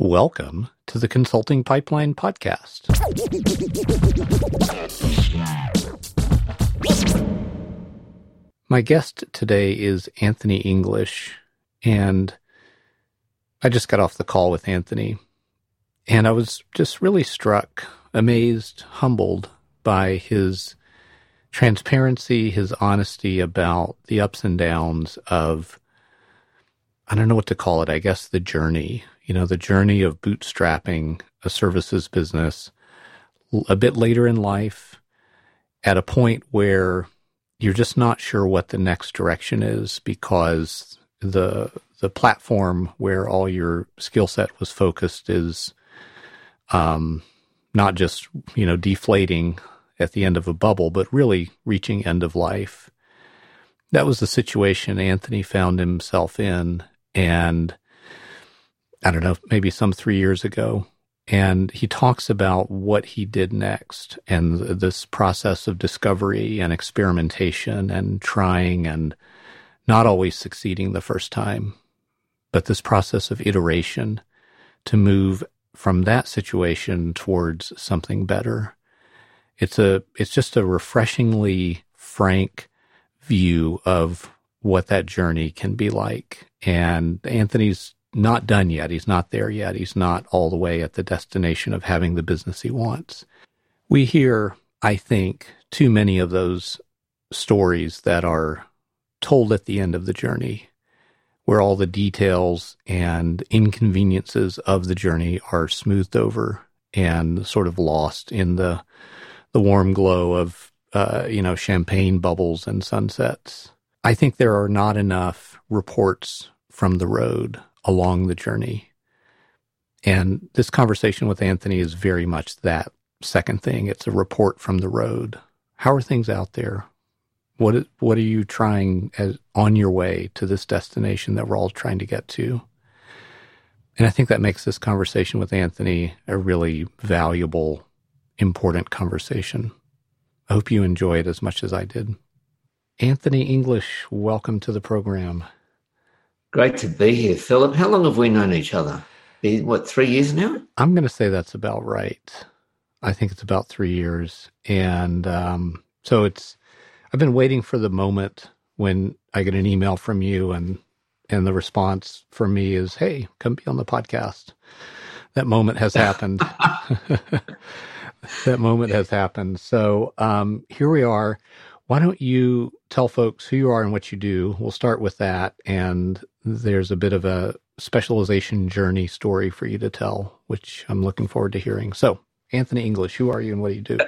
Welcome to the Consulting Pipeline Podcast. My guest today is Anthony English, and I just got off the call with Anthony, and I was just really struck, amazed, humbled by his transparency, his honesty about the ups and downs of, I don't know what to call it, I guess the journey you know, the journey of bootstrapping a services business a bit later in life at a point where you're just not sure what the next direction is because the the platform where all your skill set was focused is um, not just you know deflating at the end of a bubble, but really reaching end of life. That was the situation Anthony found himself in, and I don't know, maybe some three years ago. And he talks about what he did next and this process of discovery and experimentation and trying and not always succeeding the first time, but this process of iteration to move from that situation towards something better. It's a, it's just a refreshingly frank view of what that journey can be like. And Anthony's not done yet. He's not there yet. He's not all the way at the destination of having the business he wants. We hear, I think, too many of those stories that are told at the end of the journey, where all the details and inconveniences of the journey are smoothed over and sort of lost in the the warm glow of uh, you know champagne bubbles and sunsets. I think there are not enough reports from the road along the journey. And this conversation with Anthony is very much that second thing. It's a report from the road. How are things out there? What is, what are you trying as on your way to this destination that we're all trying to get to? And I think that makes this conversation with Anthony a really valuable, important conversation. I hope you enjoy it as much as I did. Anthony English, welcome to the program. Great to be here, Philip. How long have we known each other? What, three years now? I'm going to say that's about right. I think it's about three years. And um, so it's, I've been waiting for the moment when I get an email from you and, and the response for me is, hey, come be on the podcast. That moment has happened. that moment has happened. So um, here we are. Why don't you tell folks who you are and what you do? We'll start with that. And there's a bit of a specialization journey story for you to tell, which I'm looking forward to hearing. So, Anthony English, who are you and what do you do?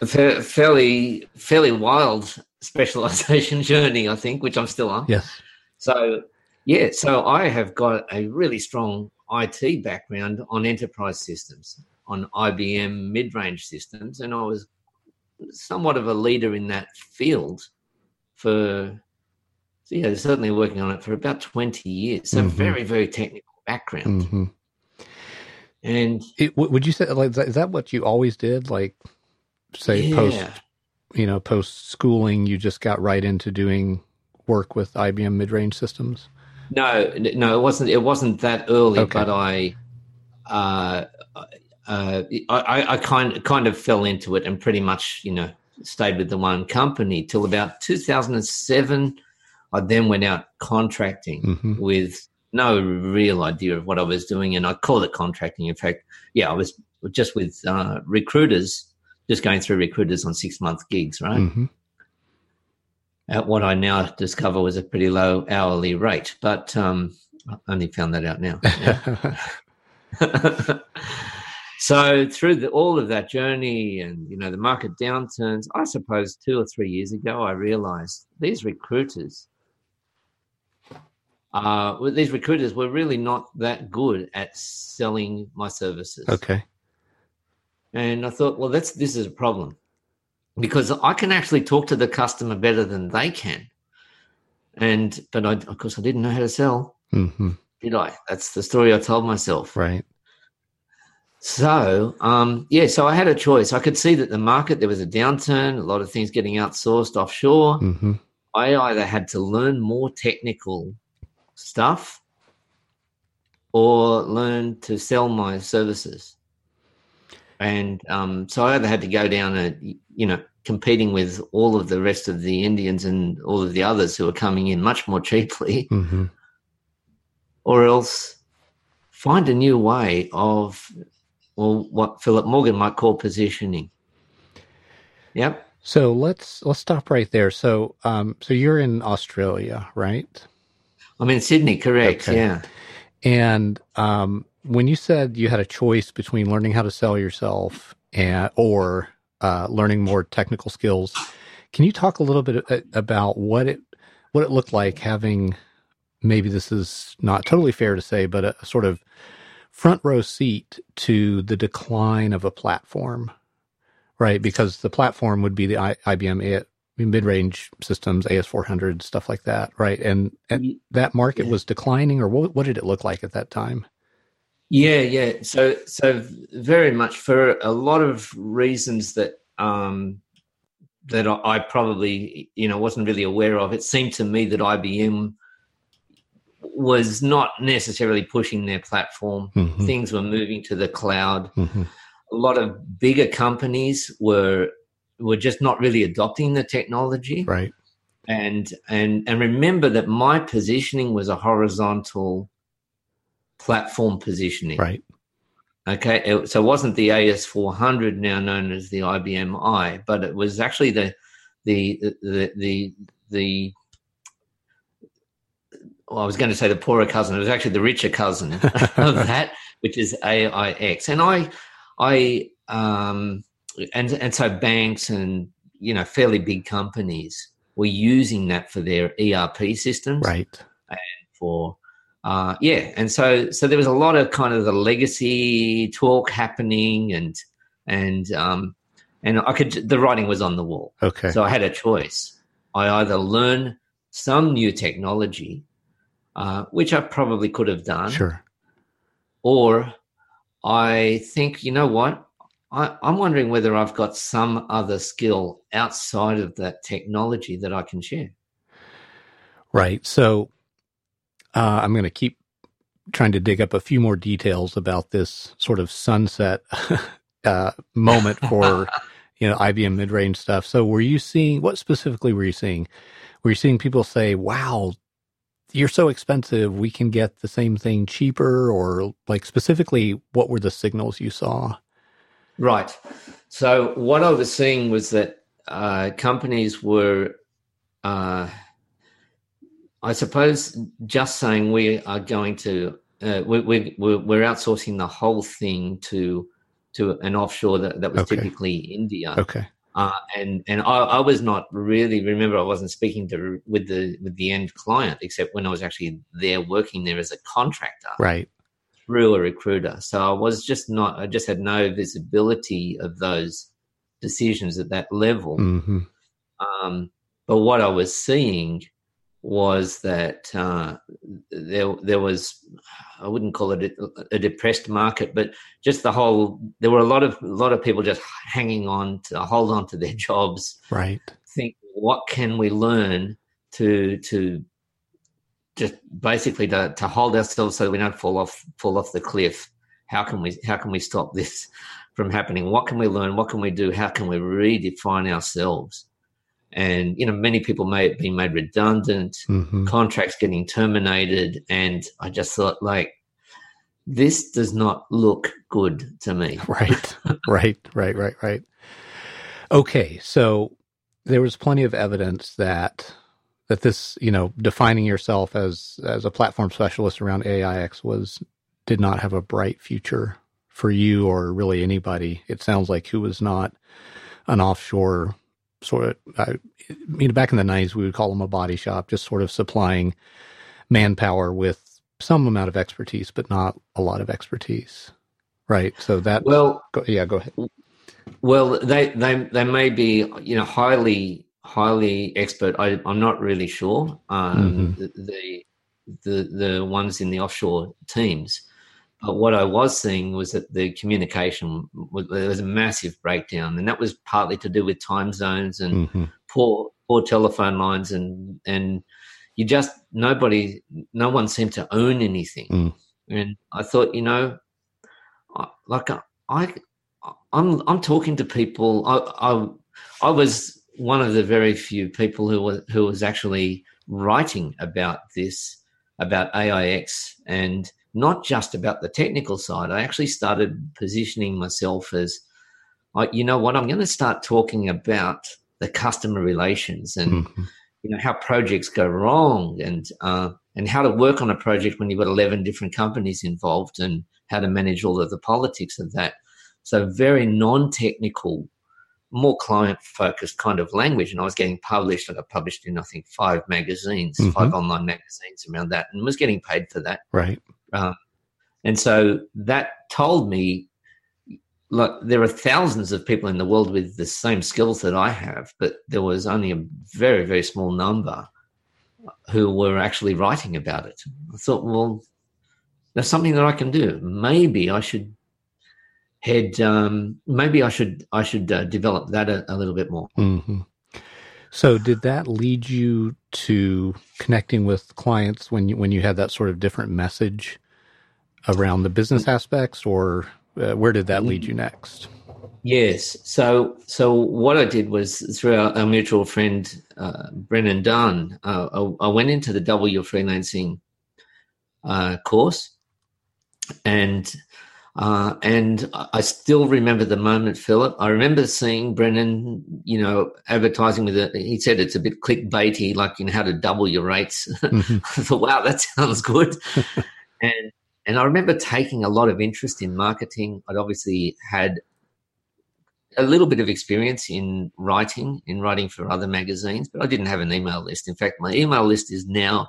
A fairly, fairly wild specialization journey, I think, which I'm still on. Yes. So, yeah, so I have got a really strong IT background on enterprise systems, on IBM mid range systems, and I was somewhat of a leader in that field for so yeah, certainly working on it for about 20 years. So mm-hmm. very, very technical background. Mm-hmm. And it, would you say like is that what you always did? Like say yeah. post, you know, post schooling, you just got right into doing work with IBM mid range systems. No, no, it wasn't. It wasn't that early, okay. but I, uh, uh, I, I kind kind of fell into it and pretty much, you know, stayed with the one company till about 2007 I then went out contracting mm-hmm. with no real idea of what I was doing, and I call it contracting. In fact, yeah, I was just with uh, recruiters, just going through recruiters on six month gigs, right? Mm-hmm. At what I now discover was a pretty low hourly rate, but um, I only found that out now. so through the, all of that journey and you know the market downturns, I suppose two or three years ago, I realized these recruiters uh, these recruiters were really not that good at selling my services. Okay. And I thought, well, that's this is a problem because I can actually talk to the customer better than they can. And but I, of course, I didn't know how to sell. Mm-hmm. Did I? That's the story I told myself. Right. So, um, yeah, so I had a choice. I could see that the market, there was a downturn, a lot of things getting outsourced offshore. Mm-hmm. I either had to learn more technical stuff or learn to sell my services. And um, so I either had to go down a, you know, competing with all of the rest of the Indians and all of the others who are coming in much more cheaply, mm-hmm. or else find a new way of, well, what Philip Morgan might call positioning. Yep. So let's let's stop right there. So um, so you're in Australia, right? I'm in Sydney, correct? Okay. Yeah. And um, when you said you had a choice between learning how to sell yourself and or uh, learning more technical skills, can you talk a little bit uh, about what it what it looked like having maybe this is not totally fair to say, but a, a sort of front row seat to the decline of a platform, right? Because the platform would be the I, IBM mid-range systems, AS400, stuff like that, right? And, and that market yeah. was declining, or what, what did it look like at that time? Yeah, yeah. So, so very much for a lot of reasons that um, that I probably you know wasn't really aware of. It seemed to me that IBM was not necessarily pushing their platform. Mm-hmm. Things were moving to the cloud. Mm-hmm. A lot of bigger companies were were just not really adopting the technology. Right. And and and remember that my positioning was a horizontal platform positioning. Right. Okay, it, so it wasn't the AS400 now known as the IBM i, but it was actually the the the the, the well, I was going to say the poorer cousin. It was actually the richer cousin of that, which is AIX. And I, I, um, and and so banks and you know fairly big companies were using that for their ERP systems, right? And for uh, yeah, and so so there was a lot of kind of the legacy talk happening, and and um, and I could the writing was on the wall. Okay, so I had a choice. I either learn some new technology, uh, which I probably could have done, sure, or I think you know what I, I'm wondering whether I've got some other skill outside of that technology that I can share. Right. So uh, I'm going to keep trying to dig up a few more details about this sort of sunset uh, moment for you know IBM mid range stuff. So, were you seeing what specifically were you seeing? Were you seeing people say, "Wow, you're so expensive. We can get the same thing cheaper," or like specifically, what were the signals you saw? Right. So, what I was seeing was that uh, companies were. Uh, I suppose just saying we are going to uh, we, we, we're outsourcing the whole thing to to an offshore that, that was okay. typically India. Okay. Uh, and and I, I, was not really remember I wasn't speaking to with the with the end client except when I was actually there working there as a contractor, right? Through a recruiter, so I was just not. I just had no visibility of those decisions at that level. Mm-hmm. Um, but what I was seeing was that uh, there there was I wouldn't call it a, a, depressed market, but just the whole there were a lot of a lot of people just hanging on to hold on to their jobs. Right. Think what can we learn to to just basically to, to hold ourselves so that we don't fall off fall off the cliff. How can we how can we stop this from happening? What can we learn? What can we do? How can we redefine ourselves? and you know many people may have been made redundant mm-hmm. contracts getting terminated and i just thought like this does not look good to me right right right right right okay so there was plenty of evidence that that this you know defining yourself as as a platform specialist around AIX was did not have a bright future for you or really anybody it sounds like who was not an offshore sort of, I mean, back in the 90s, we would call them a body shop, just sort of supplying manpower with some amount of expertise, but not a lot of expertise. Right. So that, well, go, yeah, go ahead. Well, they, they, they may be, you know, highly, highly expert. I, am not really sure. Um, mm-hmm. the, the, the ones in the offshore teams. But what I was seeing was that the communication was, there was a massive breakdown, and that was partly to do with time zones and mm-hmm. poor poor telephone lines, and and you just nobody, no one seemed to own anything. Mm. And I thought, you know, like I, I'm I'm talking to people. I I, I was one of the very few people who was who was actually writing about this about AIX and not just about the technical side. I actually started positioning myself as, you know what, I'm going to start talking about the customer relations and mm-hmm. you know how projects go wrong and uh, and how to work on a project when you've got 11 different companies involved and how to manage all of the politics of that. So very non-technical, more client-focused kind of language. And I was getting published. I got published in I think five magazines, mm-hmm. five online magazines around that, and was getting paid for that. Right. Um, and so that told me, like, there are thousands of people in the world with the same skills that I have, but there was only a very, very small number who were actually writing about it. I thought, well, there's something that I can do. Maybe I should head. Um, maybe I should I should uh, develop that a, a, little bit more. Mm-hmm. So, did that lead you to connecting with clients when you when you had that sort of different message around the business aspects, or uh, where did that lead you next? Yes. So, so what I did was through our, our mutual friend uh, Brennan Dunn, uh, I, I, went into the Double Your Freelancing uh, course, and uh, and I still remember the moment, Philip. I remember seeing Brennan, you know, advertising with it. He said it's a bit clickbaity, like you know how to double your rates. Mm-hmm. I thought, wow, that sounds good. and and I remember taking a lot of interest in marketing. I'd obviously had a little bit of experience in writing, in writing for other magazines, but I didn't have an email list. In fact, my email list is now,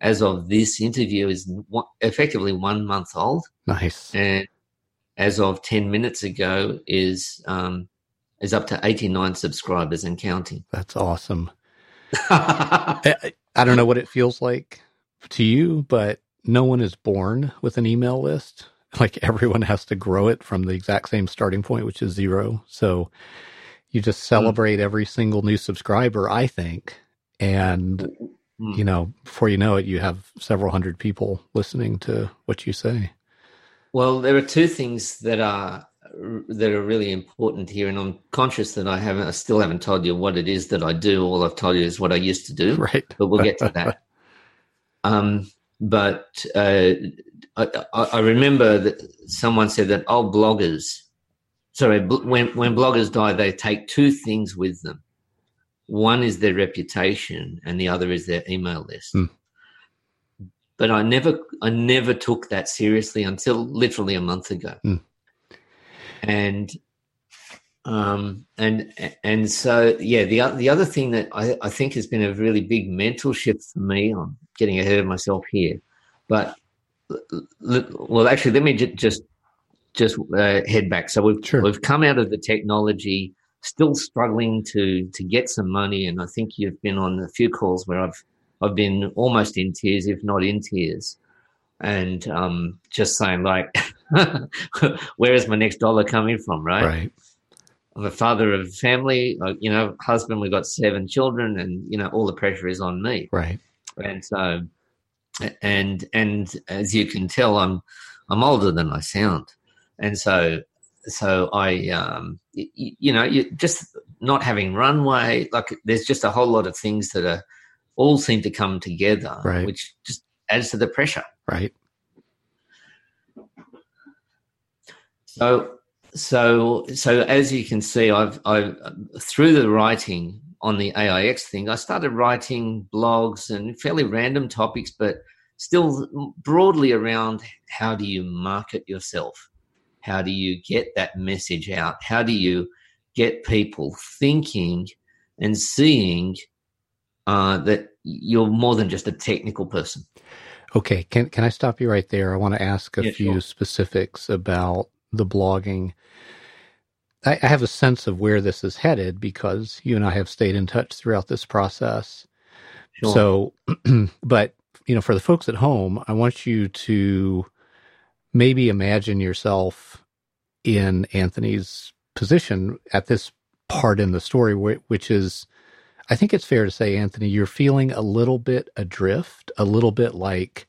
as of this interview, is effectively one month old. Nice. And as of 10 minutes ago, is, um, is up to 89 subscribers and counting. That's awesome. I, I don't know what it feels like to you, but no one is born with an email list. Like everyone has to grow it from the exact same starting point, which is zero. So you just hmm. celebrate mm. every single new subscriber, I think. And, mm. you know, before you know it, you have several hundred people listening to what you say. Well, there are two things that are that are really important here, and I'm conscious that I haven't, I still haven't told you what it is that I do. All I've told you is what I used to do, right? But we'll get to that. um, but uh, I, I, remember that someone said that oh bloggers sorry when when bloggers die they take two things with them one is their reputation and the other is their email list mm. But i never i never took that seriously until literally a month ago mm. and um and and so yeah the the other thing that I, I think has been a really big mental shift for me I'm getting ahead of myself here. But well, actually, let me j- just just uh, head back. So we've sure. we've come out of the technology, still struggling to to get some money, and I think you've been on a few calls where I've I've been almost in tears, if not in tears, and um, just saying like, where is my next dollar coming from? Right. Right. I'm a father of family, you know, husband. We've got seven children, and you know, all the pressure is on me. Right and so and and as you can tell, I'm I'm older than I sound, and so so I um you, you know you just not having runway like there's just a whole lot of things that are all seem to come together, right. which just adds to the pressure, right? So so so as you can see, I've I've through the writing on the AIX thing, I started writing blogs and fairly random topics, but still broadly around how do you market yourself? How do you get that message out? How do you get people thinking and seeing uh, that you're more than just a technical person? Okay, can can I stop you right there? I want to ask a yeah, few sure. specifics about the blogging I, I have a sense of where this is headed because you and I have stayed in touch throughout this process. Sure. So, but you know, for the folks at home, I want you to maybe imagine yourself in Anthony's position at this part in the story, which is, I think it's fair to say, Anthony, you're feeling a little bit adrift, a little bit like,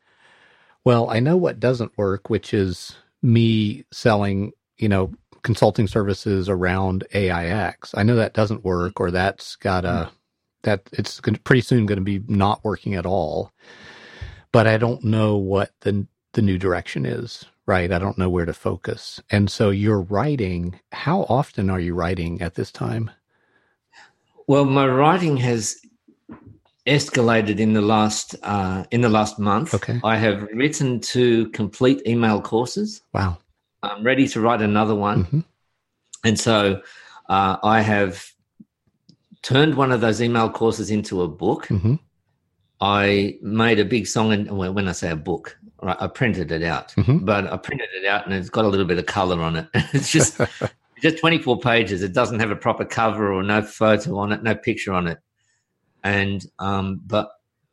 Well, I know what doesn't work, which is me selling, you know, consulting services around AIX. I know that doesn't work, or that's got a hmm. that it's pretty soon going to be not working at all. But I don't know what the the new direction is. Right, I don't know where to focus. And so you're writing. How often are you writing at this time? Well, my writing has escalated in the last uh, in the last month. Okay. I have written two complete email courses. Wow. I'm ready to write another one, mm-hmm. and so uh, I have turned one of those email courses into a book. Mm-hmm. I made a big song, and well, when I say a book, right, I printed it out, mm-hmm. but I printed it out, and it's got a little bit of color on it. it's just just 24 pages. It doesn't have a proper cover or no photo on it, no picture on it and um, but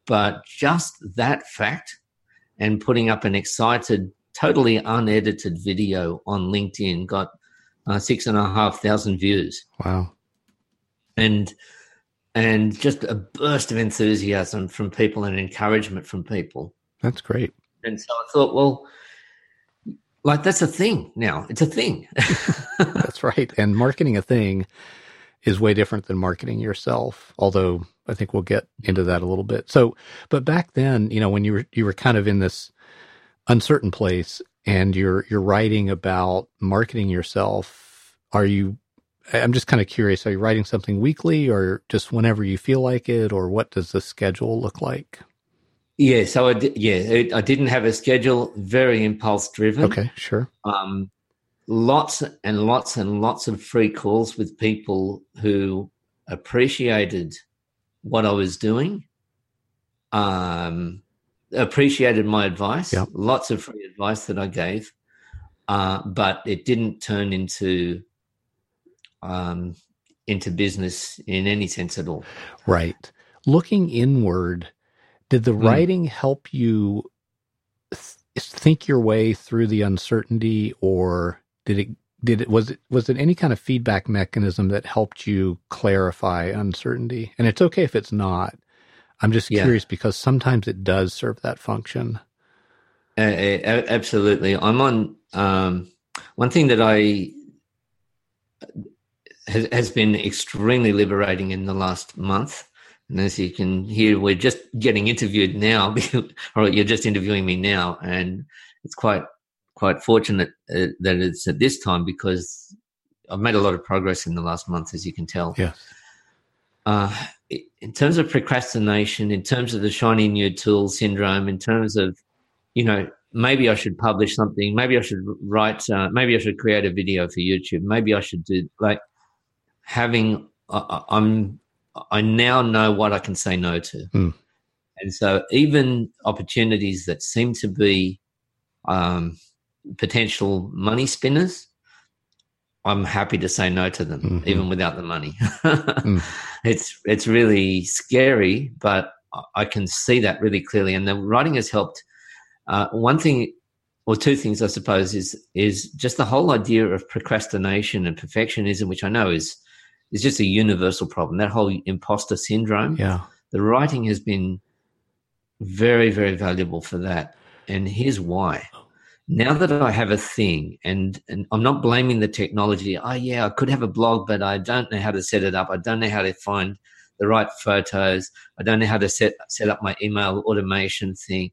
but just that fact and putting up an excited, totally unedited video on LinkedIn got uh, six and a half thousand views. Wow! And and just a burst of enthusiasm from people and encouragement from people. That's great. And so I thought, well, like that's a thing now. It's a thing. that's right. And marketing a thing is way different than marketing yourself. Although I think we'll get into that a little bit. So, but back then, you know, when you were you were kind of in this uncertain place and you're you're writing about marketing yourself, are you I'm just kind of curious, are you writing something weekly or just whenever you feel like it or what does the schedule look like? Yeah, so I did, yeah, I didn't have a schedule, very impulse driven. Okay, sure. Um lots and lots and lots of free calls with people who appreciated what I was doing, um, appreciated my advice, yep. lots of free advice that I gave, uh, but it didn't turn into um, into business in any sense at all. Right. Looking inward, did the mm. writing help you th- think your way through the uncertainty, or did it did it was it was it any kind of feedback mechanism that helped you clarify uncertainty and it's okay if it's not i'm just yeah. curious because sometimes it does serve that function uh, absolutely i'm on um, one thing that i has, has been extremely liberating in the last month and as you can hear we're just getting interviewed now or you're just interviewing me now and it's quite quite fortunate uh, that it's at this time because I've made a lot of progress in the last month, as you can tell. Yes. Uh, in terms of procrastination, in terms of the shiny new tool syndrome, in terms of, you know, maybe I should publish something, maybe I should write, uh, maybe I should create a video for YouTube, maybe I should do like having. Uh, I'm I now know what I can say no to, mm. and so even opportunities that seem to be um, potential money spinners, I'm happy to say no to them, mm-hmm. even without the money. mm. It's it's really scary, but I can see that really clearly. And the writing has helped. Uh, one thing, or two things, I suppose, is is just the whole idea of procrastination and perfectionism, which I know is is just a universal problem. That whole imposter syndrome. Yeah, the writing has been very very valuable for that. And here's why now that I have a thing, and, and I'm not blaming the technology. Oh, yeah, I could have a blog, but I don't know how to set it up. I don't know how to find the right photos. I don't know how to set set up my email automation thing.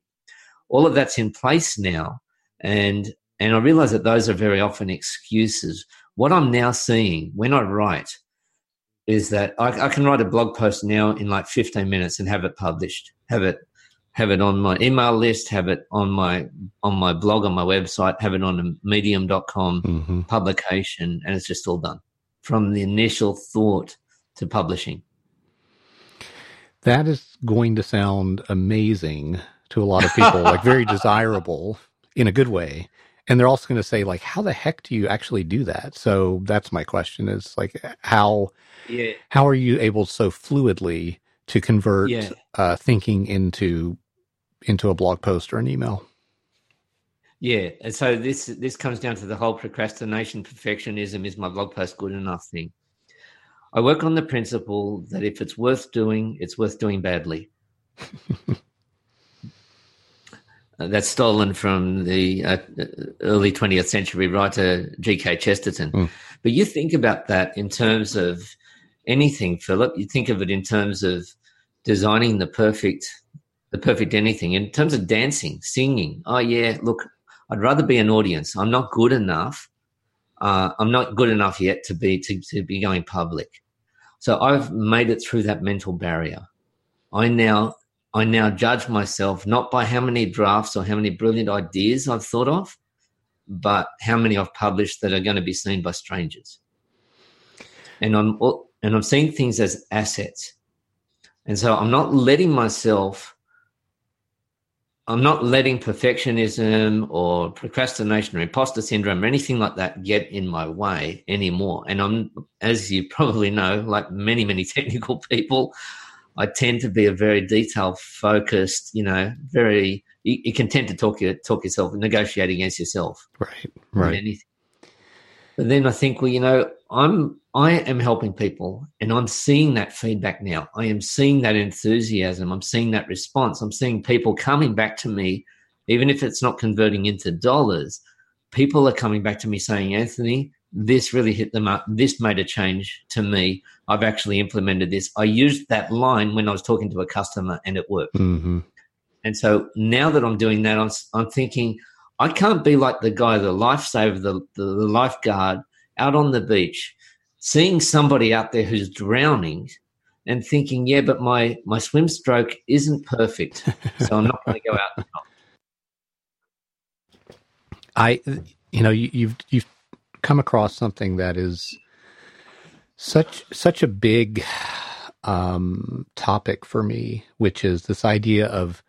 All of that's in place now, and and I realize that those are very often excuses. What I'm now seeing when I write is that I, I can write a blog post now in like 15 minutes and have it published, have it have it on my email list, have it on my on my blog, on my website, have it on a medium.com mm-hmm. publication, and it's just all done from the initial thought to publishing. That is going to sound amazing to a lot of people, like very desirable in a good way. And they're also going to say, like, how the heck do you actually do that? So that's my question: is like, how yeah. how are you able so fluidly to convert yeah. uh, thinking into into a blog post or an email. Yeah, and so this this comes down to the whole procrastination perfectionism is my blog post good enough thing. I work on the principle that if it's worth doing, it's worth doing badly. that's stolen from the uh, early 20th century writer G.K. Chesterton. Mm. But you think about that in terms of anything, Philip. You think of it in terms of designing the perfect, the perfect anything. In terms of dancing, singing. Oh yeah, look, I'd rather be an audience. I'm not good enough. Uh, I'm not good enough yet to be to, to be going public. So I've made it through that mental barrier. I now I now judge myself not by how many drafts or how many brilliant ideas I've thought of, but how many I've published that are going to be seen by strangers. And I'm and I'm seeing things as assets. And so I'm not letting myself I'm not letting perfectionism or procrastination or imposter syndrome or anything like that get in my way anymore. And I'm, as you probably know, like many, many technical people, I tend to be a very detail focused, you know, very, you, you, can tend to talk, talk yourself, negotiate against yourself. Right, right. But then I think, well, you know, I'm, I am helping people and I'm seeing that feedback now. I am seeing that enthusiasm. I'm seeing that response. I'm seeing people coming back to me, even if it's not converting into dollars. People are coming back to me saying, Anthony, this really hit them up. This made a change to me. I've actually implemented this. I used that line when I was talking to a customer and it worked. Mm-hmm. And so now that I'm doing that, I'm, I'm thinking, I can't be like the guy, the lifesaver, the, the, the lifeguard out on the beach seeing somebody out there who's drowning and thinking, yeah, but my, my swim stroke isn't perfect. So I'm not going to go out. I, you know, you, you've, you've come across something that is such, such a big, um, topic for me, which is this idea of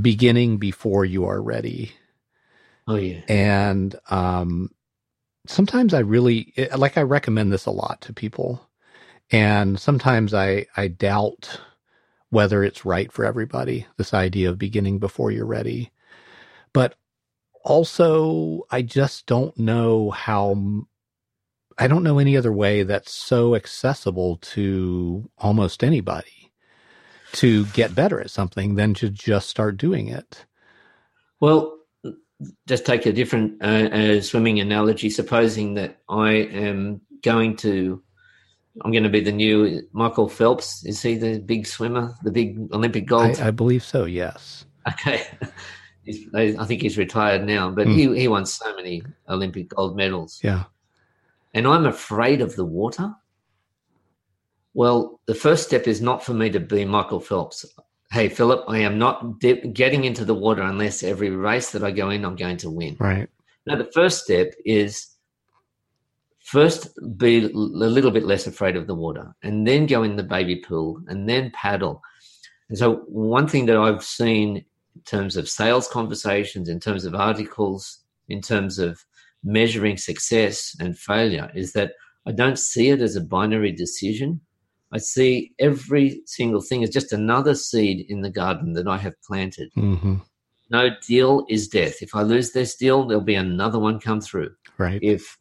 beginning before you are ready. Oh yeah. And, um, sometimes I really like I recommend this a lot to people. And sometimes I I doubt whether it's right for everybody, this idea of beginning before you're ready. But also I just don't know how I don't know any other way that's so accessible to almost anybody to get better at something than to just start doing it. Well, just take a different uh, uh, swimming analogy. Supposing that I am going to, I'm going to be the new Michael Phelps. Is he the big swimmer, the big Olympic gold? I, I believe so. Yes. Okay. I think he's retired now, but mm. he he won so many Olympic gold medals. Yeah. And I'm afraid of the water. Well, the first step is not for me to be Michael Phelps hey, Philip, I am not dip, getting into the water unless every race that I go in, I'm going to win. Right. Now, the first step is first be a little bit less afraid of the water and then go in the baby pool and then paddle. And so, one thing that I've seen in terms of sales conversations, in terms of articles, in terms of measuring success and failure is that I don't see it as a binary decision. I see every single thing as just another seed in the garden that I have planted. Mm-hmm. No deal is death. If I lose this deal, there'll be another one come through. Right. If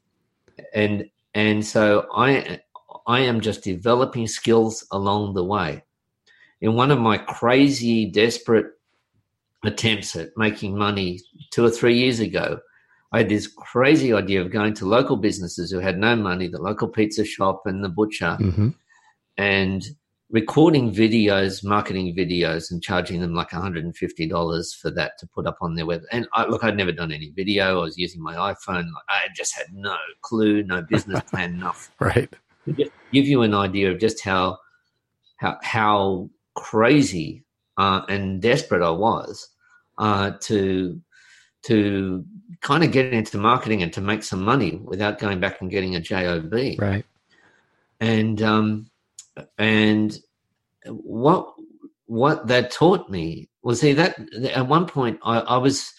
and and so I I am just developing skills along the way. In one of my crazy, desperate attempts at making money two or three years ago, I had this crazy idea of going to local businesses who had no money, the local pizza shop and the butcher, mm-hmm and recording videos, marketing videos, and charging them like $150 for that to put up on their web. And I, look, I'd never done any video. I was using my iPhone. I just had no clue, no business plan, nothing. right. To just give you an idea of just how how how crazy uh, and desperate I was uh, to to kind of get into marketing and to make some money without going back and getting a job. Right. And um, and what what that taught me was see that at one point I, I, was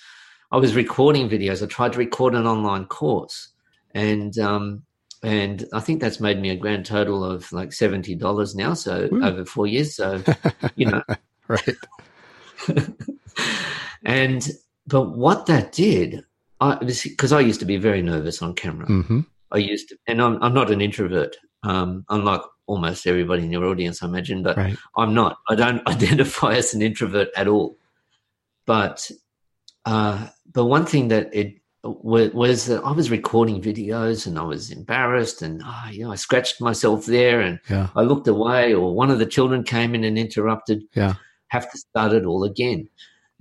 I was recording videos. I tried to record an online course, and um, and I think that's made me a grand total of like seventy dollars now. So Ooh. over four years, so you know, right. and but what that did, I because I used to be very nervous on camera. Mm-hmm. I used to, and I'm I'm not an introvert, um, unlike almost everybody in your audience, I imagine, but right. I'm not. I don't identify as an introvert at all. But uh, but one thing that it was, was, that I was recording videos and I was embarrassed and oh, you know I scratched myself there and yeah. I looked away or one of the children came in and interrupted. Yeah, have to start it all again,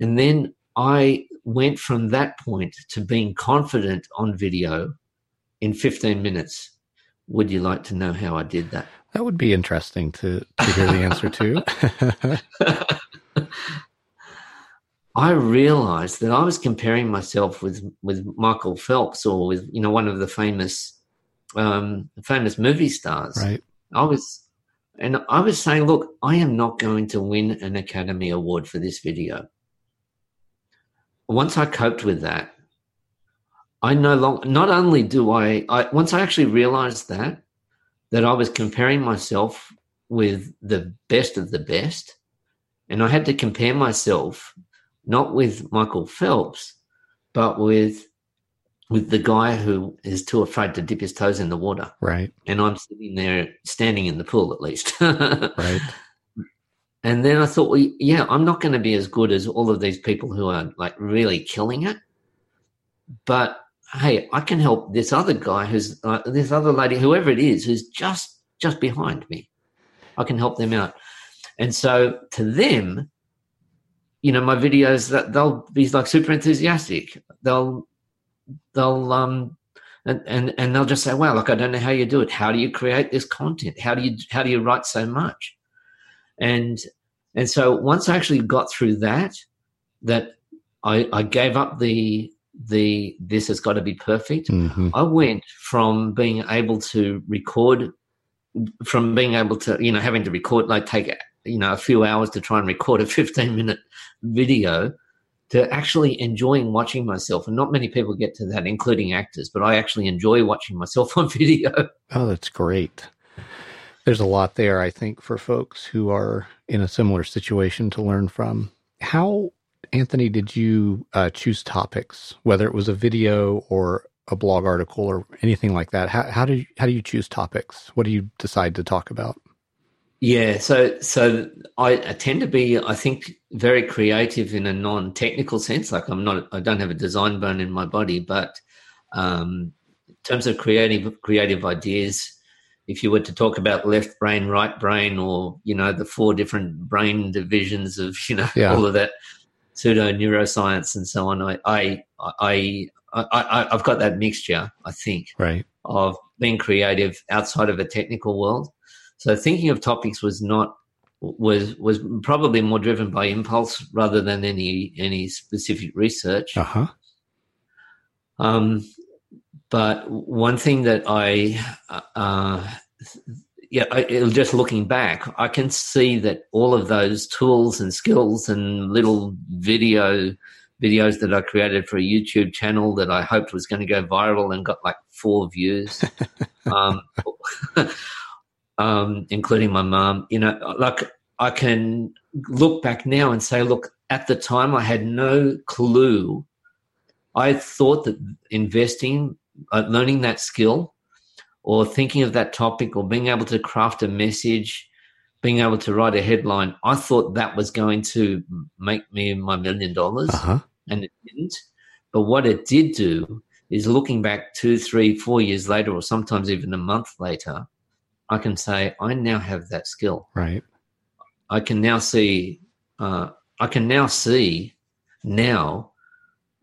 and then I went from that point to being confident on video in 15 minutes. Would you like to know how I did that? That would be interesting to, to hear the answer to. I realized that I was comparing myself with with Michael Phelps or with you know one of the famous um, famous movie stars. Right. I was, and I was saying, look, I am not going to win an Academy Award for this video. Once I coped with that, I no longer. Not only do I, I once I actually realized that that I was comparing myself with the best of the best, and I had to compare myself not with Michael Phelps, but with with the guy who is too afraid to dip his toes in the water. Right. And I'm sitting there standing in the pool at least. right. And then I thought, well, yeah, I'm not going to be as good as all of these people who are like really killing it. But hey, I can help this other guy who's uh, this other lady, whoever it is, who's just just behind me. I can help them out. And so to them, you know, my videos that they'll be like super enthusiastic. They'll they'll um and, and and they'll just say, "Wow, look, I don't know how you do it. How do you create this content? How do you how do you write so much?" And and so once I actually got through that, that I, I gave up the the this has got to be perfect. Mm-hmm. I went from being able to record, from being able to you know having to record like take you know a few hours to try and record a 15 minute video to actually enjoying watching myself and not many people get to that including actors but i actually enjoy watching myself on video oh that's great there's a lot there i think for folks who are in a similar situation to learn from. How anthony did you uh, choose topics whether it was a video or a blog article or anything like that? How, how do you how do you choose topics? What do you decide to talk about? Yeah, so so I, tend to be, I think, very creative in a non-technical sense. Like I'm not, I don't have a design bone in my body, but um, in terms of creative creative ideas, if you were to talk about left brain, right brain, or you know the four different brain divisions of you know yeah. all of that pseudo neuroscience and so on, I I I, I I've got that mixture. I think right of being creative outside of a technical world so thinking of topics was not was was probably more driven by impulse rather than any any specific research. Uh-huh. Um, but one thing that I, uh, yeah, I, just looking back, I can see that all of those tools and skills and little video videos that I created for a YouTube channel that I hoped was going to go viral and got like four views. um, um, including my mom. You know, like I can look back now and say, look, at the time I had no clue. I thought that investing, uh, learning that skill, or thinking of that topic, or being able to craft a message, being able to write a headline, I thought that was going to make me my million dollars, uh-huh. and it didn't. But what it did do is looking back two, three, four years later, or sometimes even a month later, I can say I now have that skill. Right. I can now see. Uh, I can now see now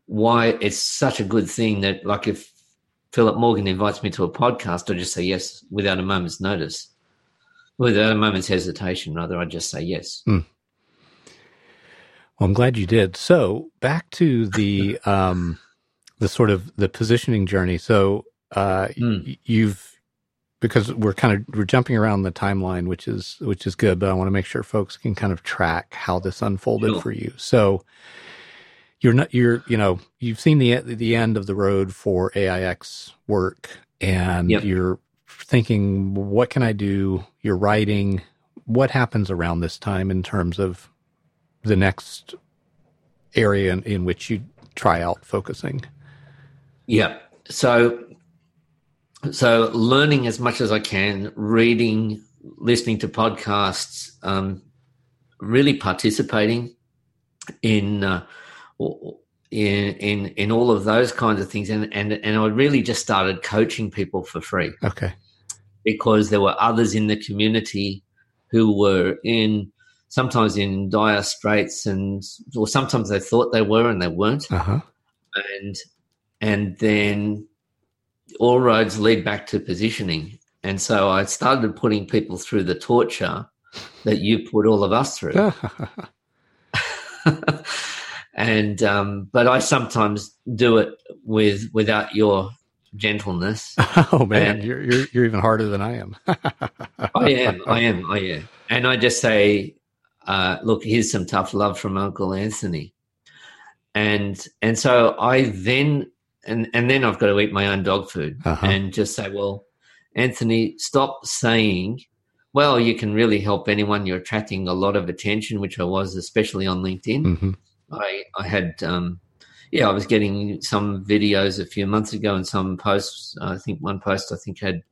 why it's such a good thing that, like, if Philip Morgan invites me to a podcast, I just say yes without a moment's notice, without a moment's hesitation. Rather, I just say yes. Mm. Well, I'm glad you did. So back to the um, the sort of the positioning journey. So uh, mm. y- you've because we're kind of we're jumping around the timeline, which is which is good. But I want to make sure folks can kind of track how this unfolded sure. for you. So you're not you're you know you've seen the the end of the road for AIX work, and yep. you're thinking, what can I do? You're writing. What happens around this time in terms of the next area in, in which you try out focusing? Yeah. So so learning as much as I can, reading, listening to podcasts, um, really participating in uh, in in in all of those kinds of things, and and and I really just started coaching people for free. Okay, because there were others in the community who were in sometimes in dire straits, and or sometimes they thought they were and they weren't, uh-huh. and and then all roads lead back to positioning. And so I started putting people through the torture that you put all of us through. and um, but I sometimes do it with without your gentleness. Oh man, and, you're, you're you're even harder than I am. I am, I am, I am, and I just say, uh, look, here's some tough love from Uncle Anthony, and and so I then and and then I've got to eat my own dog food uh-huh. and just say, well, Anthony, stop saying. Well, you can really help anyone. You're attracting a lot of attention, which I was, especially on LinkedIn. Mm-hmm. I, I had, um, yeah, I was getting some videos a few months ago and some posts. I think one post I think had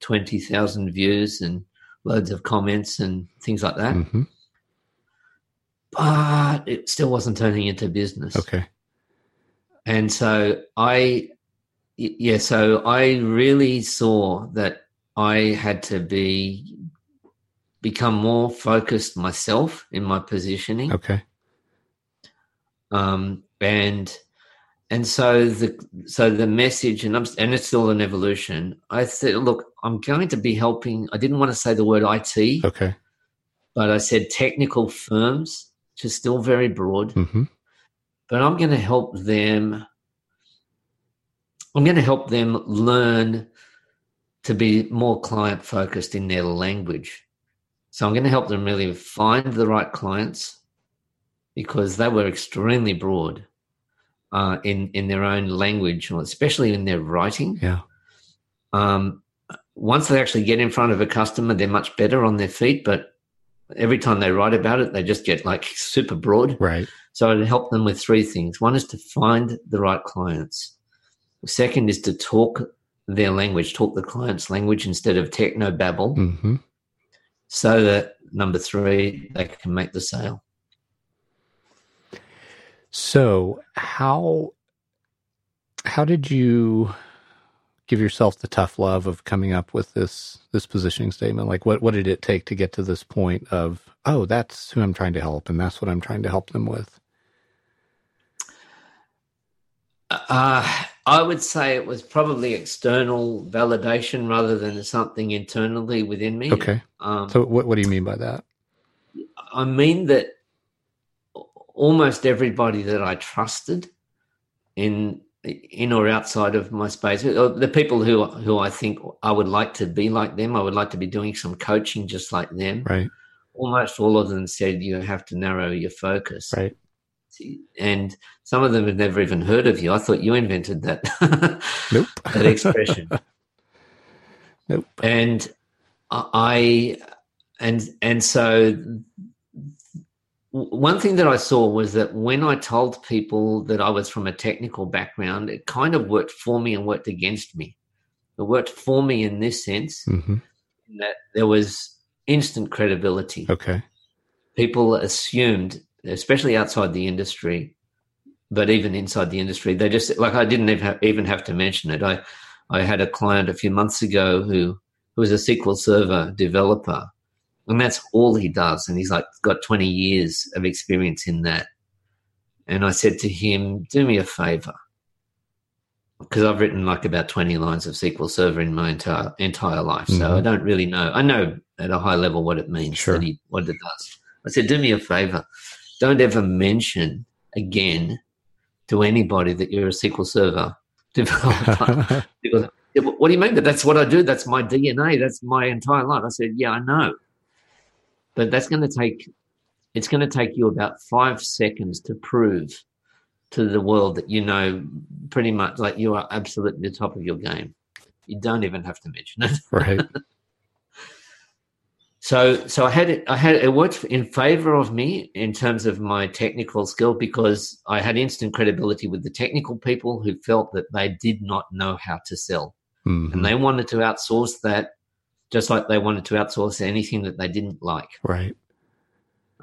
twenty thousand views and loads of comments and things like that. Mm-hmm. But it still wasn't turning into business. Okay. And so I, yeah, so I really saw that I had to be become more focused myself in my positioning. Okay um, and and so the so the message and I'm, and it's still an evolution. I said, look, I'm going to be helping. I didn't want to say the word IT, okay, but I said technical firms, which is still very broad. Mm-hmm. But I'm going to help them. I'm going to help them learn to be more client focused in their language. So I'm going to help them really find the right clients because they were extremely broad uh, in in their own language, especially in their writing. Yeah. Um, once they actually get in front of a customer, they're much better on their feet. But every time they write about it, they just get like super broad. Right. So I'd help them with three things. One is to find the right clients. Second is to talk their language, talk the client's language instead of techno babble. Mm-hmm. So that number three, they can make the sale. So how how did you give yourself the tough love of coming up with this this positioning statement? Like what what did it take to get to this point of oh that's who I'm trying to help and that's what I'm trying to help them with? Uh, I would say it was probably external validation rather than something internally within me. Okay. Um, so what what do you mean by that? I mean that almost everybody that I trusted in in or outside of my space, uh, the people who who I think I would like to be like them, I would like to be doing some coaching just like them. Right. Almost all of them said you have to narrow your focus. Right. And some of them had never even heard of you. I thought you invented that. nope. that expression. nope. And I and and so one thing that I saw was that when I told people that I was from a technical background, it kind of worked for me and worked against me. It worked for me in this sense mm-hmm. in that there was instant credibility. Okay. People assumed, especially outside the industry, but even inside the industry, they just like I didn't even have, even have to mention it. I I had a client a few months ago who who was a SQL Server developer and that's all he does. And he's like got 20 years of experience in that. And I said to him, do me a favor. Because I've written like about 20 lines of SQL Server in my entire entire life. So mm-hmm. I don't really know. I know at a high level what it means, sure. he, what it does. I said, do me a favor. Don't ever mention again to anybody that you're a SQL Server developer. what do you mean? That that's what I do. That's my DNA. That's my entire life. I said, yeah, I know. But that's going to take it's going to take you about five seconds to prove to the world that you know pretty much like you are absolutely the top of your game. You don't even have to mention it. Right. so so I had it I had it worked in favor of me in terms of my technical skill because I had instant credibility with the technical people who felt that they did not know how to sell. Mm-hmm. And they wanted to outsource that just like they wanted to outsource anything that they didn't like. Right.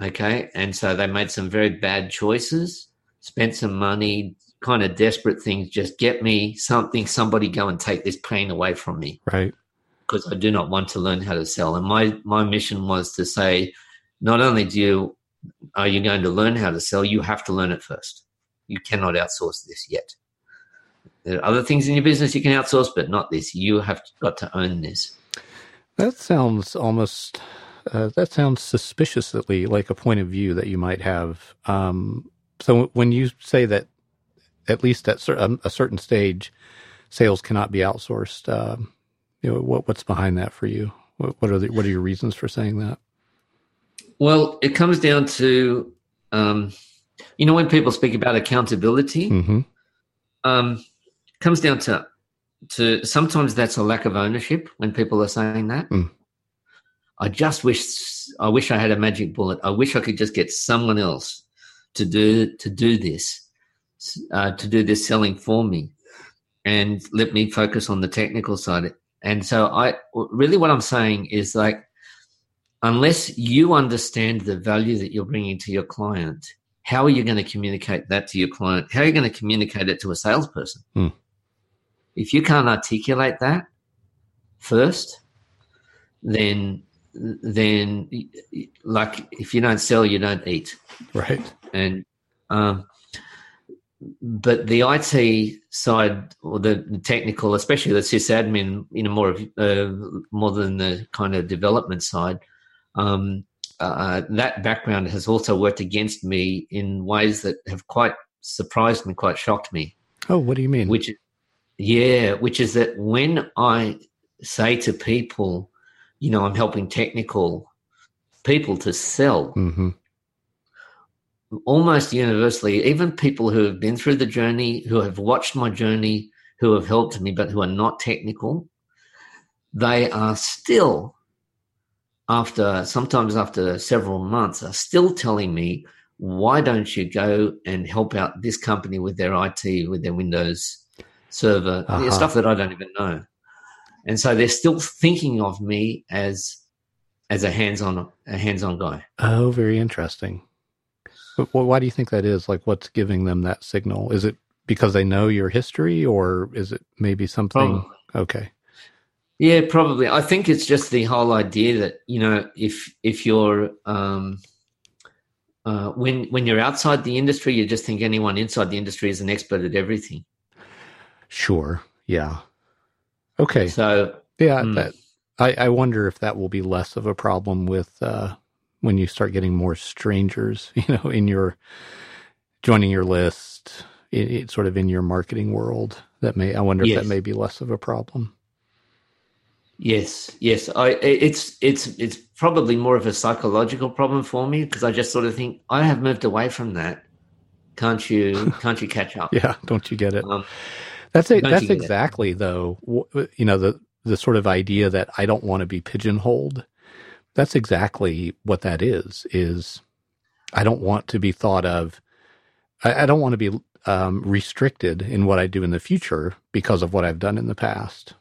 Okay. And so they made some very bad choices. spent some money, kind of desperate things. Just get me something, somebody go and take this pain away from me. Right. Because I do not want to learn how to sell. And my, my mission was to say, not only do you, are you going to learn how to sell, you have to learn it first. You cannot outsource this yet. There are other things in your business you can outsource, but not this. You have got to own this. That sounds almost uh, that sounds suspiciously like a point of view that you might have. Um, so when you say that, at least at cer- a certain stage, sales cannot be outsourced, uh, you know, what, what's behind that for you? What, what are the, what are your reasons for saying that? Well, it comes down to, um, you know, when people speak about accountability, mm-hmm. um, comes down to to sometimes that's a lack of ownership when people are saying that. Mm. I just wish I wish I had a magic bullet. I wish I could just get someone else to do to do this, uh, to do this selling for me, and let me focus on the technical side. And so I really what I'm saying is like unless you understand the value that you're bringing to your client, how are you going to communicate that to your client? How are you going to communicate it to a salesperson? Mm. If you can't articulate that first, then then like if you don't sell, you don't eat. Right. And um, but the IT side or the, technical, especially the sysadmin, you know, more of uh, more than the kind of development side, um, uh, that background has also worked against me in ways that have quite surprised me, quite shocked me. Oh, what do you mean? Which, yeah, which is that when I say to people, you know, I'm helping technical people to sell. Mm-hmm. Almost universally, even people who have been through the journey, who have watched my journey, who have helped me, but who are not technical, they are still, after sometimes after several months, are still telling me, why don't you go and help out this company with their IT, with their Windows server, uh-huh. stuff that I don't even know and so they're still thinking of me as as a hands-on a hands-on guy. Oh, very interesting. But why do you think that is? Like, what's giving them that signal? Is it because they know your history, or is it maybe something? Probably. Okay. Yeah, probably. I think it's just the whole idea that you know, if if you're um, uh, when when you're outside the industry, you just think anyone inside the industry is an expert at everything. Sure. Yeah. Okay. So yeah, mm. that I, I wonder if that will be less of a problem with uh, when you start getting more strangers, you know, in your joining your list, it, it sort of in your marketing world. That may I wonder yes. if that may be less of a problem. Yes, yes. I it's it's it's probably more of a psychological problem for me because I just sort of think I have moved away from that. Can't you? Can't you catch up? yeah, don't you get it? Um, that's a, that's exactly it? though. You know the the sort of idea that I don't want to be pigeonholed. That's exactly what that is. Is I don't want to be thought of. I, I don't want to be um, restricted in what I do in the future because of what I've done in the past.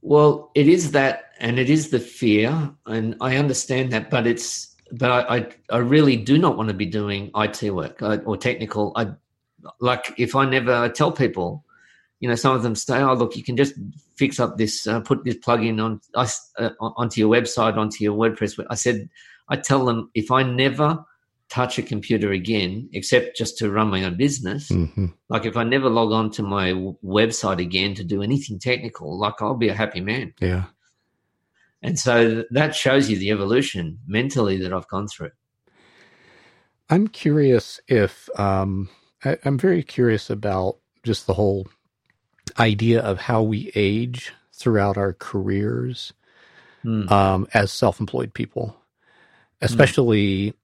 Well, it is that, and it is the fear, and I understand that, but it's but I I, I really do not want to be doing IT work or technical. I like if I never tell people, you know, some of them say, "Oh, look, you can just fix up this, uh, put this plugin on uh, onto your website, onto your WordPress." I said, I tell them if I never touch a computer again, except just to run my own business, mm-hmm. like if I never log on to my website again to do anything technical, like I'll be a happy man. Yeah. And so that shows you the evolution mentally that I've gone through. I'm curious if um, I, I'm very curious about just the whole idea of how we age throughout our careers mm. um, as self-employed people, especially mm.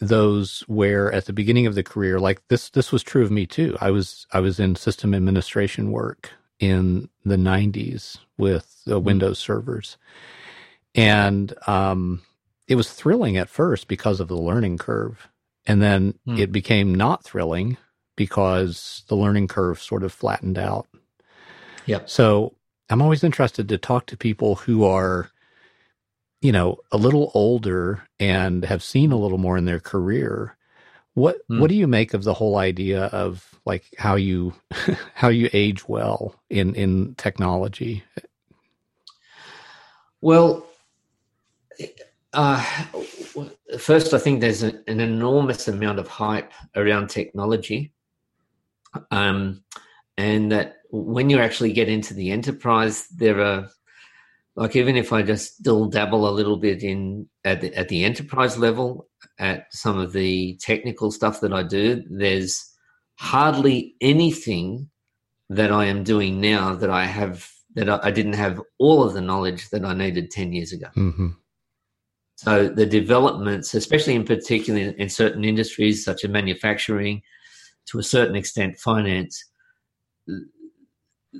those where at the beginning of the career, like this, this was true of me too. I was I was in system administration work in the '90s with mm. Windows servers, and um, it was thrilling at first because of the learning curve, and then hmm. it became not thrilling because the learning curve sort of flattened out. Yeah. So I'm always interested to talk to people who are, you know, a little older and have seen a little more in their career. What hmm. what do you make of the whole idea of like how you how you age well in in technology? Well, uh, first, I think there's an enormous amount of hype around technology, um, and that when you actually get into the enterprise, there are like even if I just still dabble a little bit in at the, at the enterprise level at some of the technical stuff that I do, there's hardly anything that I am doing now that I have that I, didn't have all of the knowledge that I needed ten years ago. Mm-hmm. So the developments, especially in particular in certain industries such as manufacturing, to a certain extent, finance,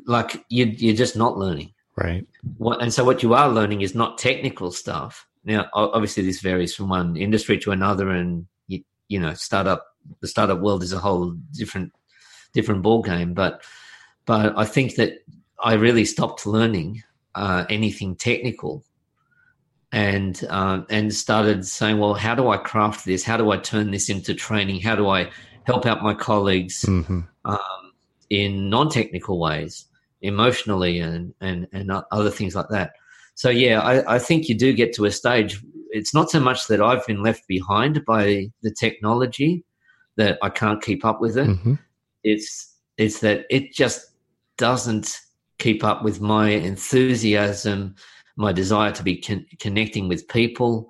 like you, you're just not learning. Right. What, and so what you are learning is not technical stuff. Now, obviously, this varies from one industry to another, and you, you know, startup the startup world is a whole different different ball game. But but I think that I really stopped learning uh, anything technical, and uh, and started saying, well, how do I craft this? How do I turn this into training? How do I help out my colleagues mm-hmm. um, in non technical ways? emotionally and and and other things like that. So yeah, I, I think you do get to a stage. It's not so much that I've been left behind by the technology that I can't keep up with it. Mm-hmm. It's it's that it just doesn't keep up with my enthusiasm, my desire to be con- connecting with people,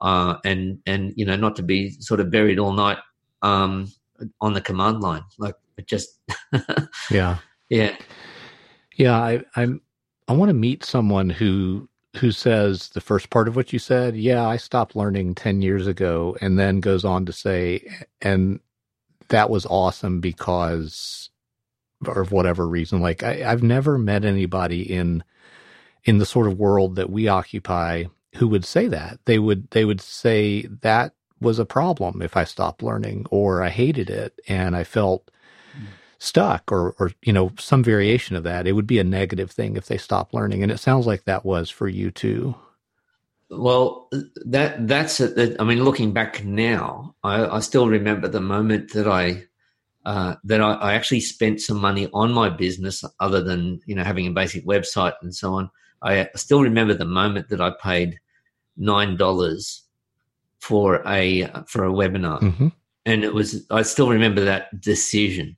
uh, and and you know not to be sort of buried all night um, on the command line. Like it just yeah yeah yeah, I, I'm. I want to meet someone who who says the first part of what you said. Yeah, I stopped learning ten years ago, and then goes on to say, and that was awesome because, or whatever reason. Like I, I've never met anybody in in the sort of world that we occupy who would say that. They would they would say that was a problem if I stopped learning, or I hated it and I felt stuck or, or, you know, some variation of that. It would be a negative thing if they stopped learning. And it sounds like that was for you too. Well, that that's I mean, looking back now, I, I still remember the moment that I uh, that I, I, actually spent some money on my business, other than you know having a basic website and so on. I still remember the moment that I paid nine dollars for a for a webinar, mm-hmm. and it was I still remember that decision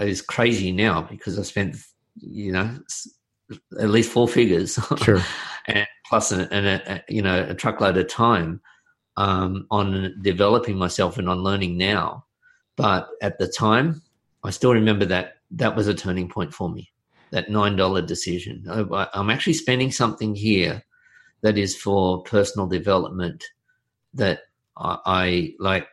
is crazy now because I spent, you know, at least four figures, sure, and plus an, an, a, you know a truckload of time um, on developing myself and on learning now. But at the time, I still remember that that was a turning point for me. That nine dollar decision. I, I'm actually spending something here that is for personal development that I, I like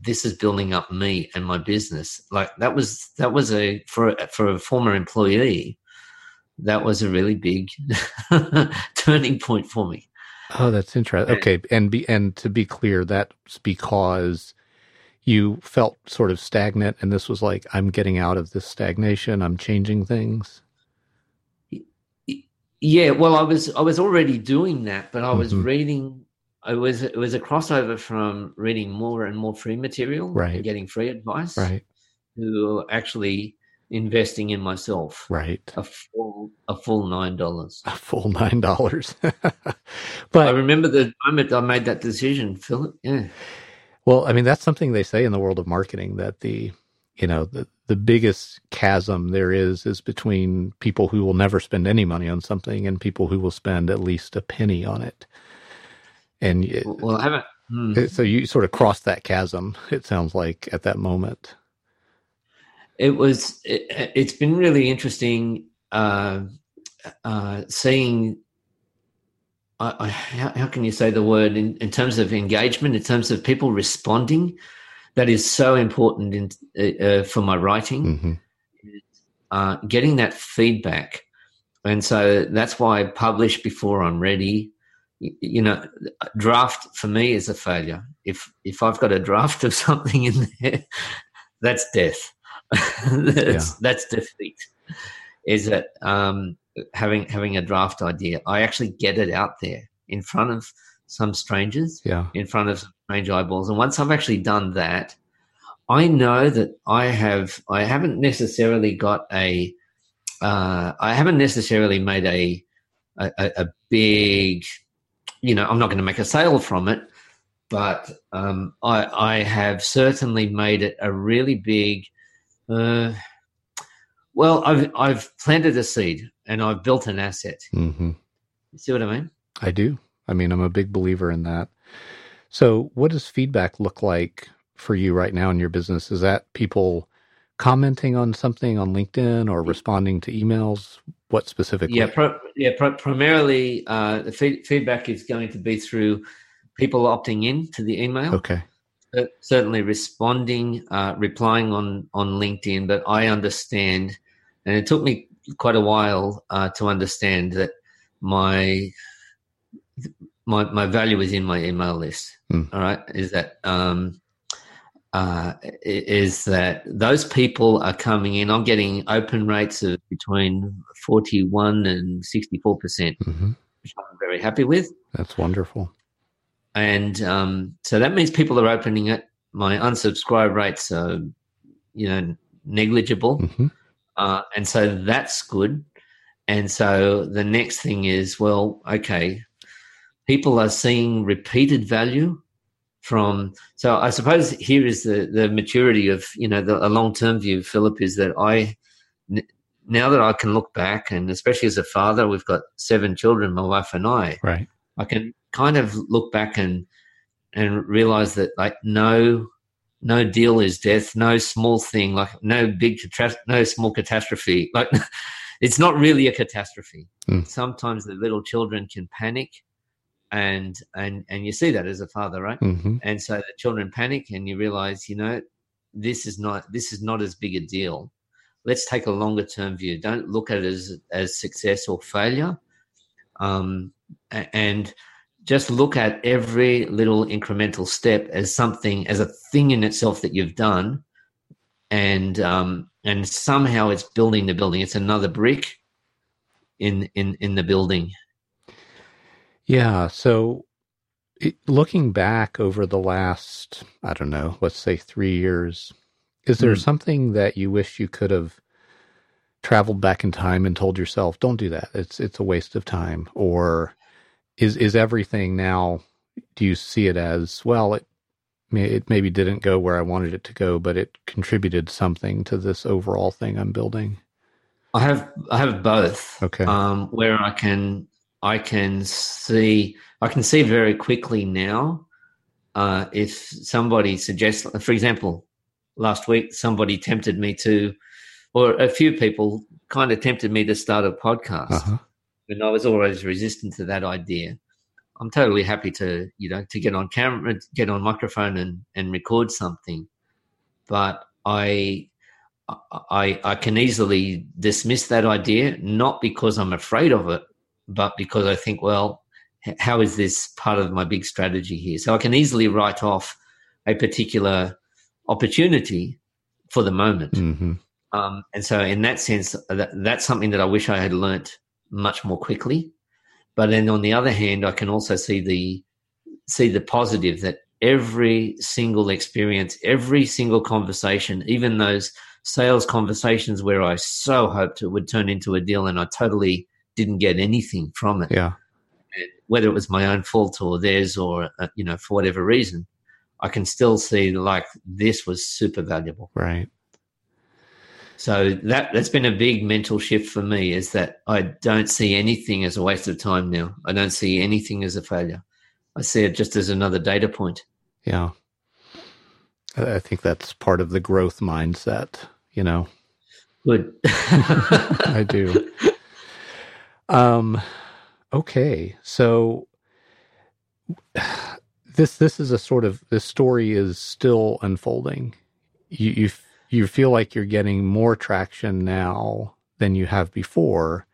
this is building up me and my business. Like that was that was a for for a former employee, that was a really big turning point for me. Oh, that's interesting. Okay, and be and to be clear, that's because you felt sort of stagnant, and this was like, I'm getting out of this stagnation. I'm changing things. Yeah, well, I was I was already doing that, but I was mm-hmm. reading it was it was a crossover from reading more and more free material, right, and getting free advice, right, to actually investing in myself, right, a full a full nine dollars, a full nine dollars. but I remember the moment I made that decision, Philip. Yeah. Well, I mean that's something they say in the world of marketing that the you know the the biggest chasm there is is between people who will never spend any money on something and people who will spend at least a penny on it and it, well, I haven't. Hmm. So you sort of crossed that chasm. It sounds like at that moment. It was. It, has been really interesting uh, uh, seeing. Uh, how, how, can you say the word in, in, terms of engagement, in terms of people responding? That is so important in, uh, uh, for my writing. Mm-hmm. Uh, getting that feedback, and so that's why I publish before I'm ready you know, draft for me is a failure. If if I've got a draft of something in there, that's death. that's yeah. that's defeat. Is that um, having having a draft idea? I actually get it out there in front of some strangers yeah. in front of strange eyeballs. And once I've actually done that, I know that I have I haven't necessarily got a uh, I haven't necessarily made a, a a big you know I'm not going to make a sale from it, but um, I I have certainly made it a really big. Uh, well, I've I've planted a seed and I've built an asset. Mm-hmm. You see what I mean? I do. I mean, I'm a big believer in that. So, what does feedback look like for you right now in your business? Is that people commenting on something on LinkedIn or responding to emails? What specifically? Yeah, pro- yeah. Pro- primarily, uh, the feed- feedback is going to be through people opting in to the email. Okay. Uh, certainly responding, uh, replying on on LinkedIn, but I understand, and it took me quite a while uh, to understand that my my my value is in my email list. Mm. All right, is that um, uh, is that those people are coming in. I'm getting open rates of between 41 and 64 percent, mm-hmm. which I'm very happy with. That's wonderful. And um, so that means people are opening it. My unsubscribe rates are, you know, negligible, mm-hmm. uh, and so that's good. And so the next thing is, well, okay, people are seeing repeated value from so i suppose here is the the maturity of you know the a long-term view philip is that i now that i can look back and especially as a father we've got seven children my wife and i right i can kind of look back and and realize that like no no deal is death no small thing like no big no small catastrophe like it's not really a catastrophe mm. sometimes the little children can panic and and and you see that as a father right? Mm-hmm. and so the children panic and you realize you know this is not this is not as big a deal. Let's take a longer term view. Don't look at it as as success or failure. Um, and just look at every little incremental step as something as a thing in itself that you've done. And um, and somehow it's building the building. It's another brick in in in the building yeah. So it, looking back over the last, I don't know, let's say three years, is there mm. something that you wish you could have traveled back in time and told yourself, don't do that. It's, it's a waste of time. Or is, is everything now, do you see it as, well, it, it maybe didn't go where I wanted it to go, but it contributed something to this overall thing I'm building? I have I have both. Okay. Um, where I can I can see I can see very quickly now uh, if somebody suggests, for example, last week somebody tempted me to, or a few people kind of tempted me to start a podcast, uh-huh. and I was always resistant to that idea. I'm totally happy to you know to get on camera, get on microphone, and and record something, but I I, I can easily dismiss that idea, not because I'm afraid of it, but because I think, well, how is this part of my big strategy here? So I can easily write off a particular opportunity for the moment. Mm-hmm. Um, and so, in that sense, that, that's something that I wish I had learnt much more quickly. But then, on the other hand, I can also see the see the positive that every single experience, every single conversation, even those sales conversations where I so hoped it would turn into a deal, and I totally didn't get anything from it. Yeah. And whether it was my own fault or theirs or, uh, you know, for whatever reason, I can still see like this was super valuable. Right. So that that's been a big mental shift for me is that I don't see anything as a waste of time now. I don't see anything as a failure. I see it just as another data point. Yeah. I think that's part of the growth mindset, you know. Good. I do. Um, okay, so this this is a sort of this story is still unfolding. You you you feel like you're getting more traction now than you have before,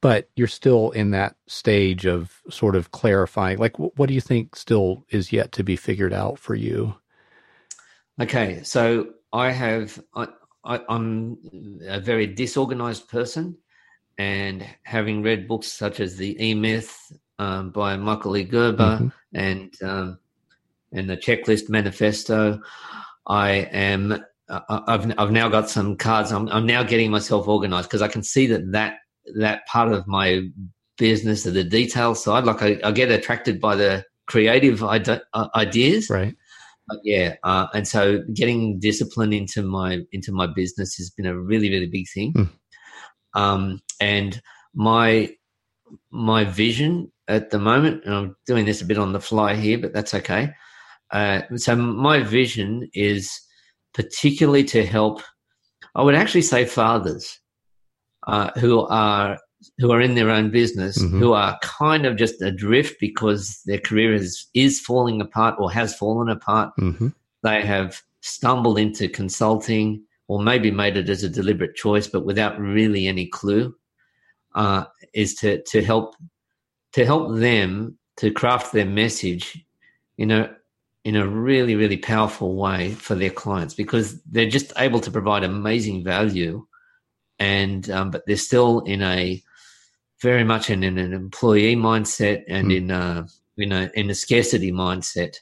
but you're still in that stage of sort of clarifying. Like, what do you think still is yet to be figured out for you? Okay, so I have I, I I'm a very disorganized person and having read books such as The E Myth um, by Michael E. Gerber, mm-hmm. and um, and the checklist manifesto. I am. Uh, I've I've now got some cards. I'm I'm now getting myself organized because I can see that that that part of my business, of the detail side, like I, I get attracted by the creative ide- uh, ideas, right? But yeah, uh, and so getting discipline into my into my business has been a really really big thing. Mm. Um, and my my vision at the moment, and I'm doing this a bit on the fly here, but that's okay. Uh, so my vision is particularly to help. I would actually say fathers uh, who are who are in their own business mm-hmm. who are kind of just adrift because their career is is falling apart or has fallen apart. Mm-hmm. They have stumbled into consulting or maybe made it as a deliberate choice, but without really any clue. Uh, is to to help to help them to craft their message in a in a really really powerful way for their clients because they're just able to provide amazing value and um, but they're still in a very much in, in an employee mindset and mm. in a you know in a scarcity mindset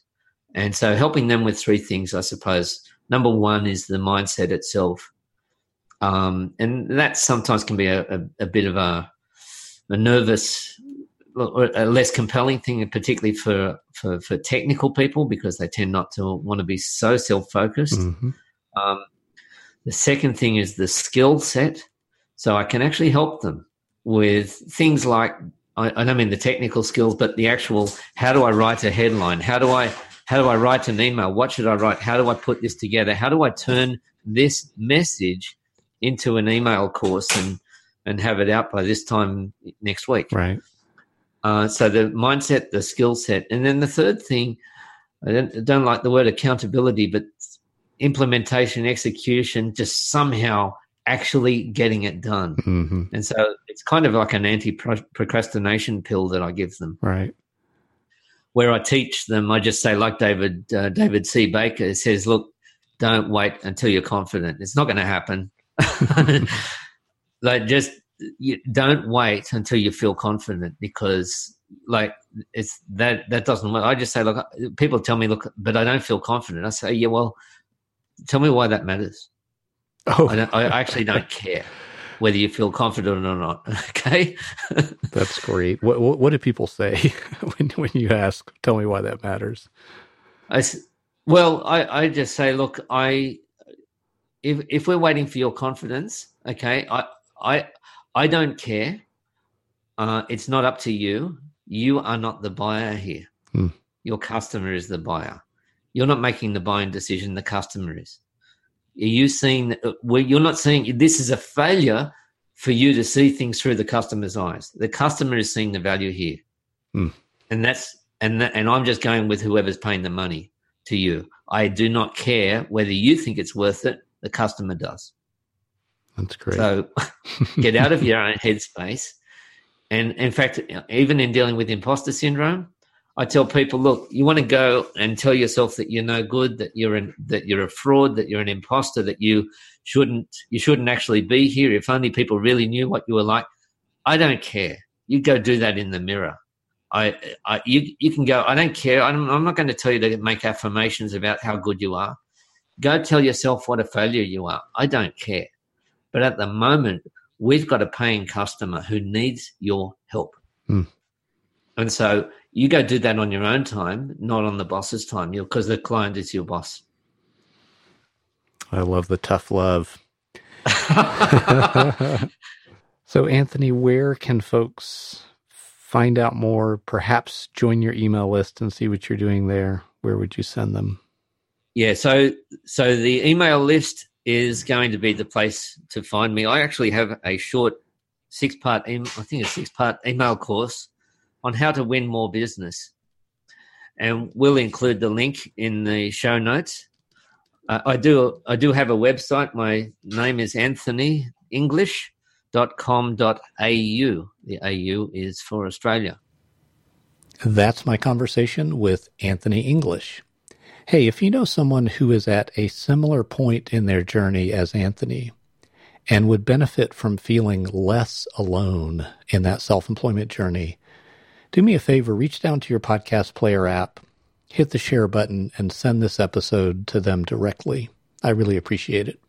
and so helping them with three things i suppose number one is the mindset itself um, and that sometimes can be a, a, a bit of a, a nervous a less compelling thing, particularly for, for, for technical people, because they tend not to want to be so self focused. Mm-hmm. Um, the second thing is the skill set. So I can actually help them with things like I, I don't mean the technical skills, but the actual how do I write a headline? How do I how do I write an email? What should I write? How do I put this together? How do I turn this message into an email course and and have it out by this time next week? Right. Uh, so the mindset, the skill set, and then the third thing, I don't, I don't like the word accountability, but implementation, execution, just somehow actually getting it done. Mm-hmm. And so it's kind of like an anti procrastination pill that I give them. Right. Where I teach them, I just say, like David uh, David C. Baker says, look, don't wait until you're confident. It's not going to happen. like just you don't wait until you feel confident because like it's that that doesn't work. I just say, look, people tell me, look, but I don't feel confident. I say, yeah, well, tell me why that matters. Oh, I, I actually don't care whether you feel confident or not. Okay, that's great. What, what, what do people say when when you ask? Tell me why that matters. I well, I I just say, look, I if if we're waiting for your confidence, okay, I I I don't care. Uh, it's not up to you. You are not the buyer here. Hmm. Your customer is the buyer. You're not making the buying decision. The customer is. Are you seeing? Uh, well, you're not seeing. This is a failure for you to see things through the customer's eyes. The customer is seeing the value here, hmm. and that's and that, and I'm just going with whoever's paying the money to you. I do not care whether you think it's worth it. The customer does. That's great. So get out of your own headspace. And in fact, even in dealing with imposter syndrome, I tell people, look, you want to go and tell yourself that you're no good, that you're an, that you're a fraud, that you're an imposter, that you shouldn't you shouldn't actually be here. If only people really knew what you were like. I don't care. You go do that in the mirror. I, I you you can go. I don't care. I'm, I'm not going to tell you to make affirmations about how good you are. Go tell yourself what a failure you are. I don't care. But at the moment, we've got a paying customer who needs your help. Mm. And so you go do that on your own time, not on the boss's time, because the client is your boss. I love the tough love. so, Anthony, where can folks find out more? Perhaps join your email list and see what you're doing there. Where would you send them? Yeah, so so the email list is going to be the place to find me. I actually have a short six part, I think a six part email course on how to win more business. And we'll include the link in the show notes. Uh, I do I do have a website. My name is anthonyenglish.com.au. The AU is for Australia. That's my conversation with Anthony English. Hey, if you know someone who is at a similar point in their journey as Anthony and would benefit from feeling less alone in that self employment journey, Do me a favor, reach down to your podcast player app, hit the share button, and send this episode to them directly. I really appreciate it.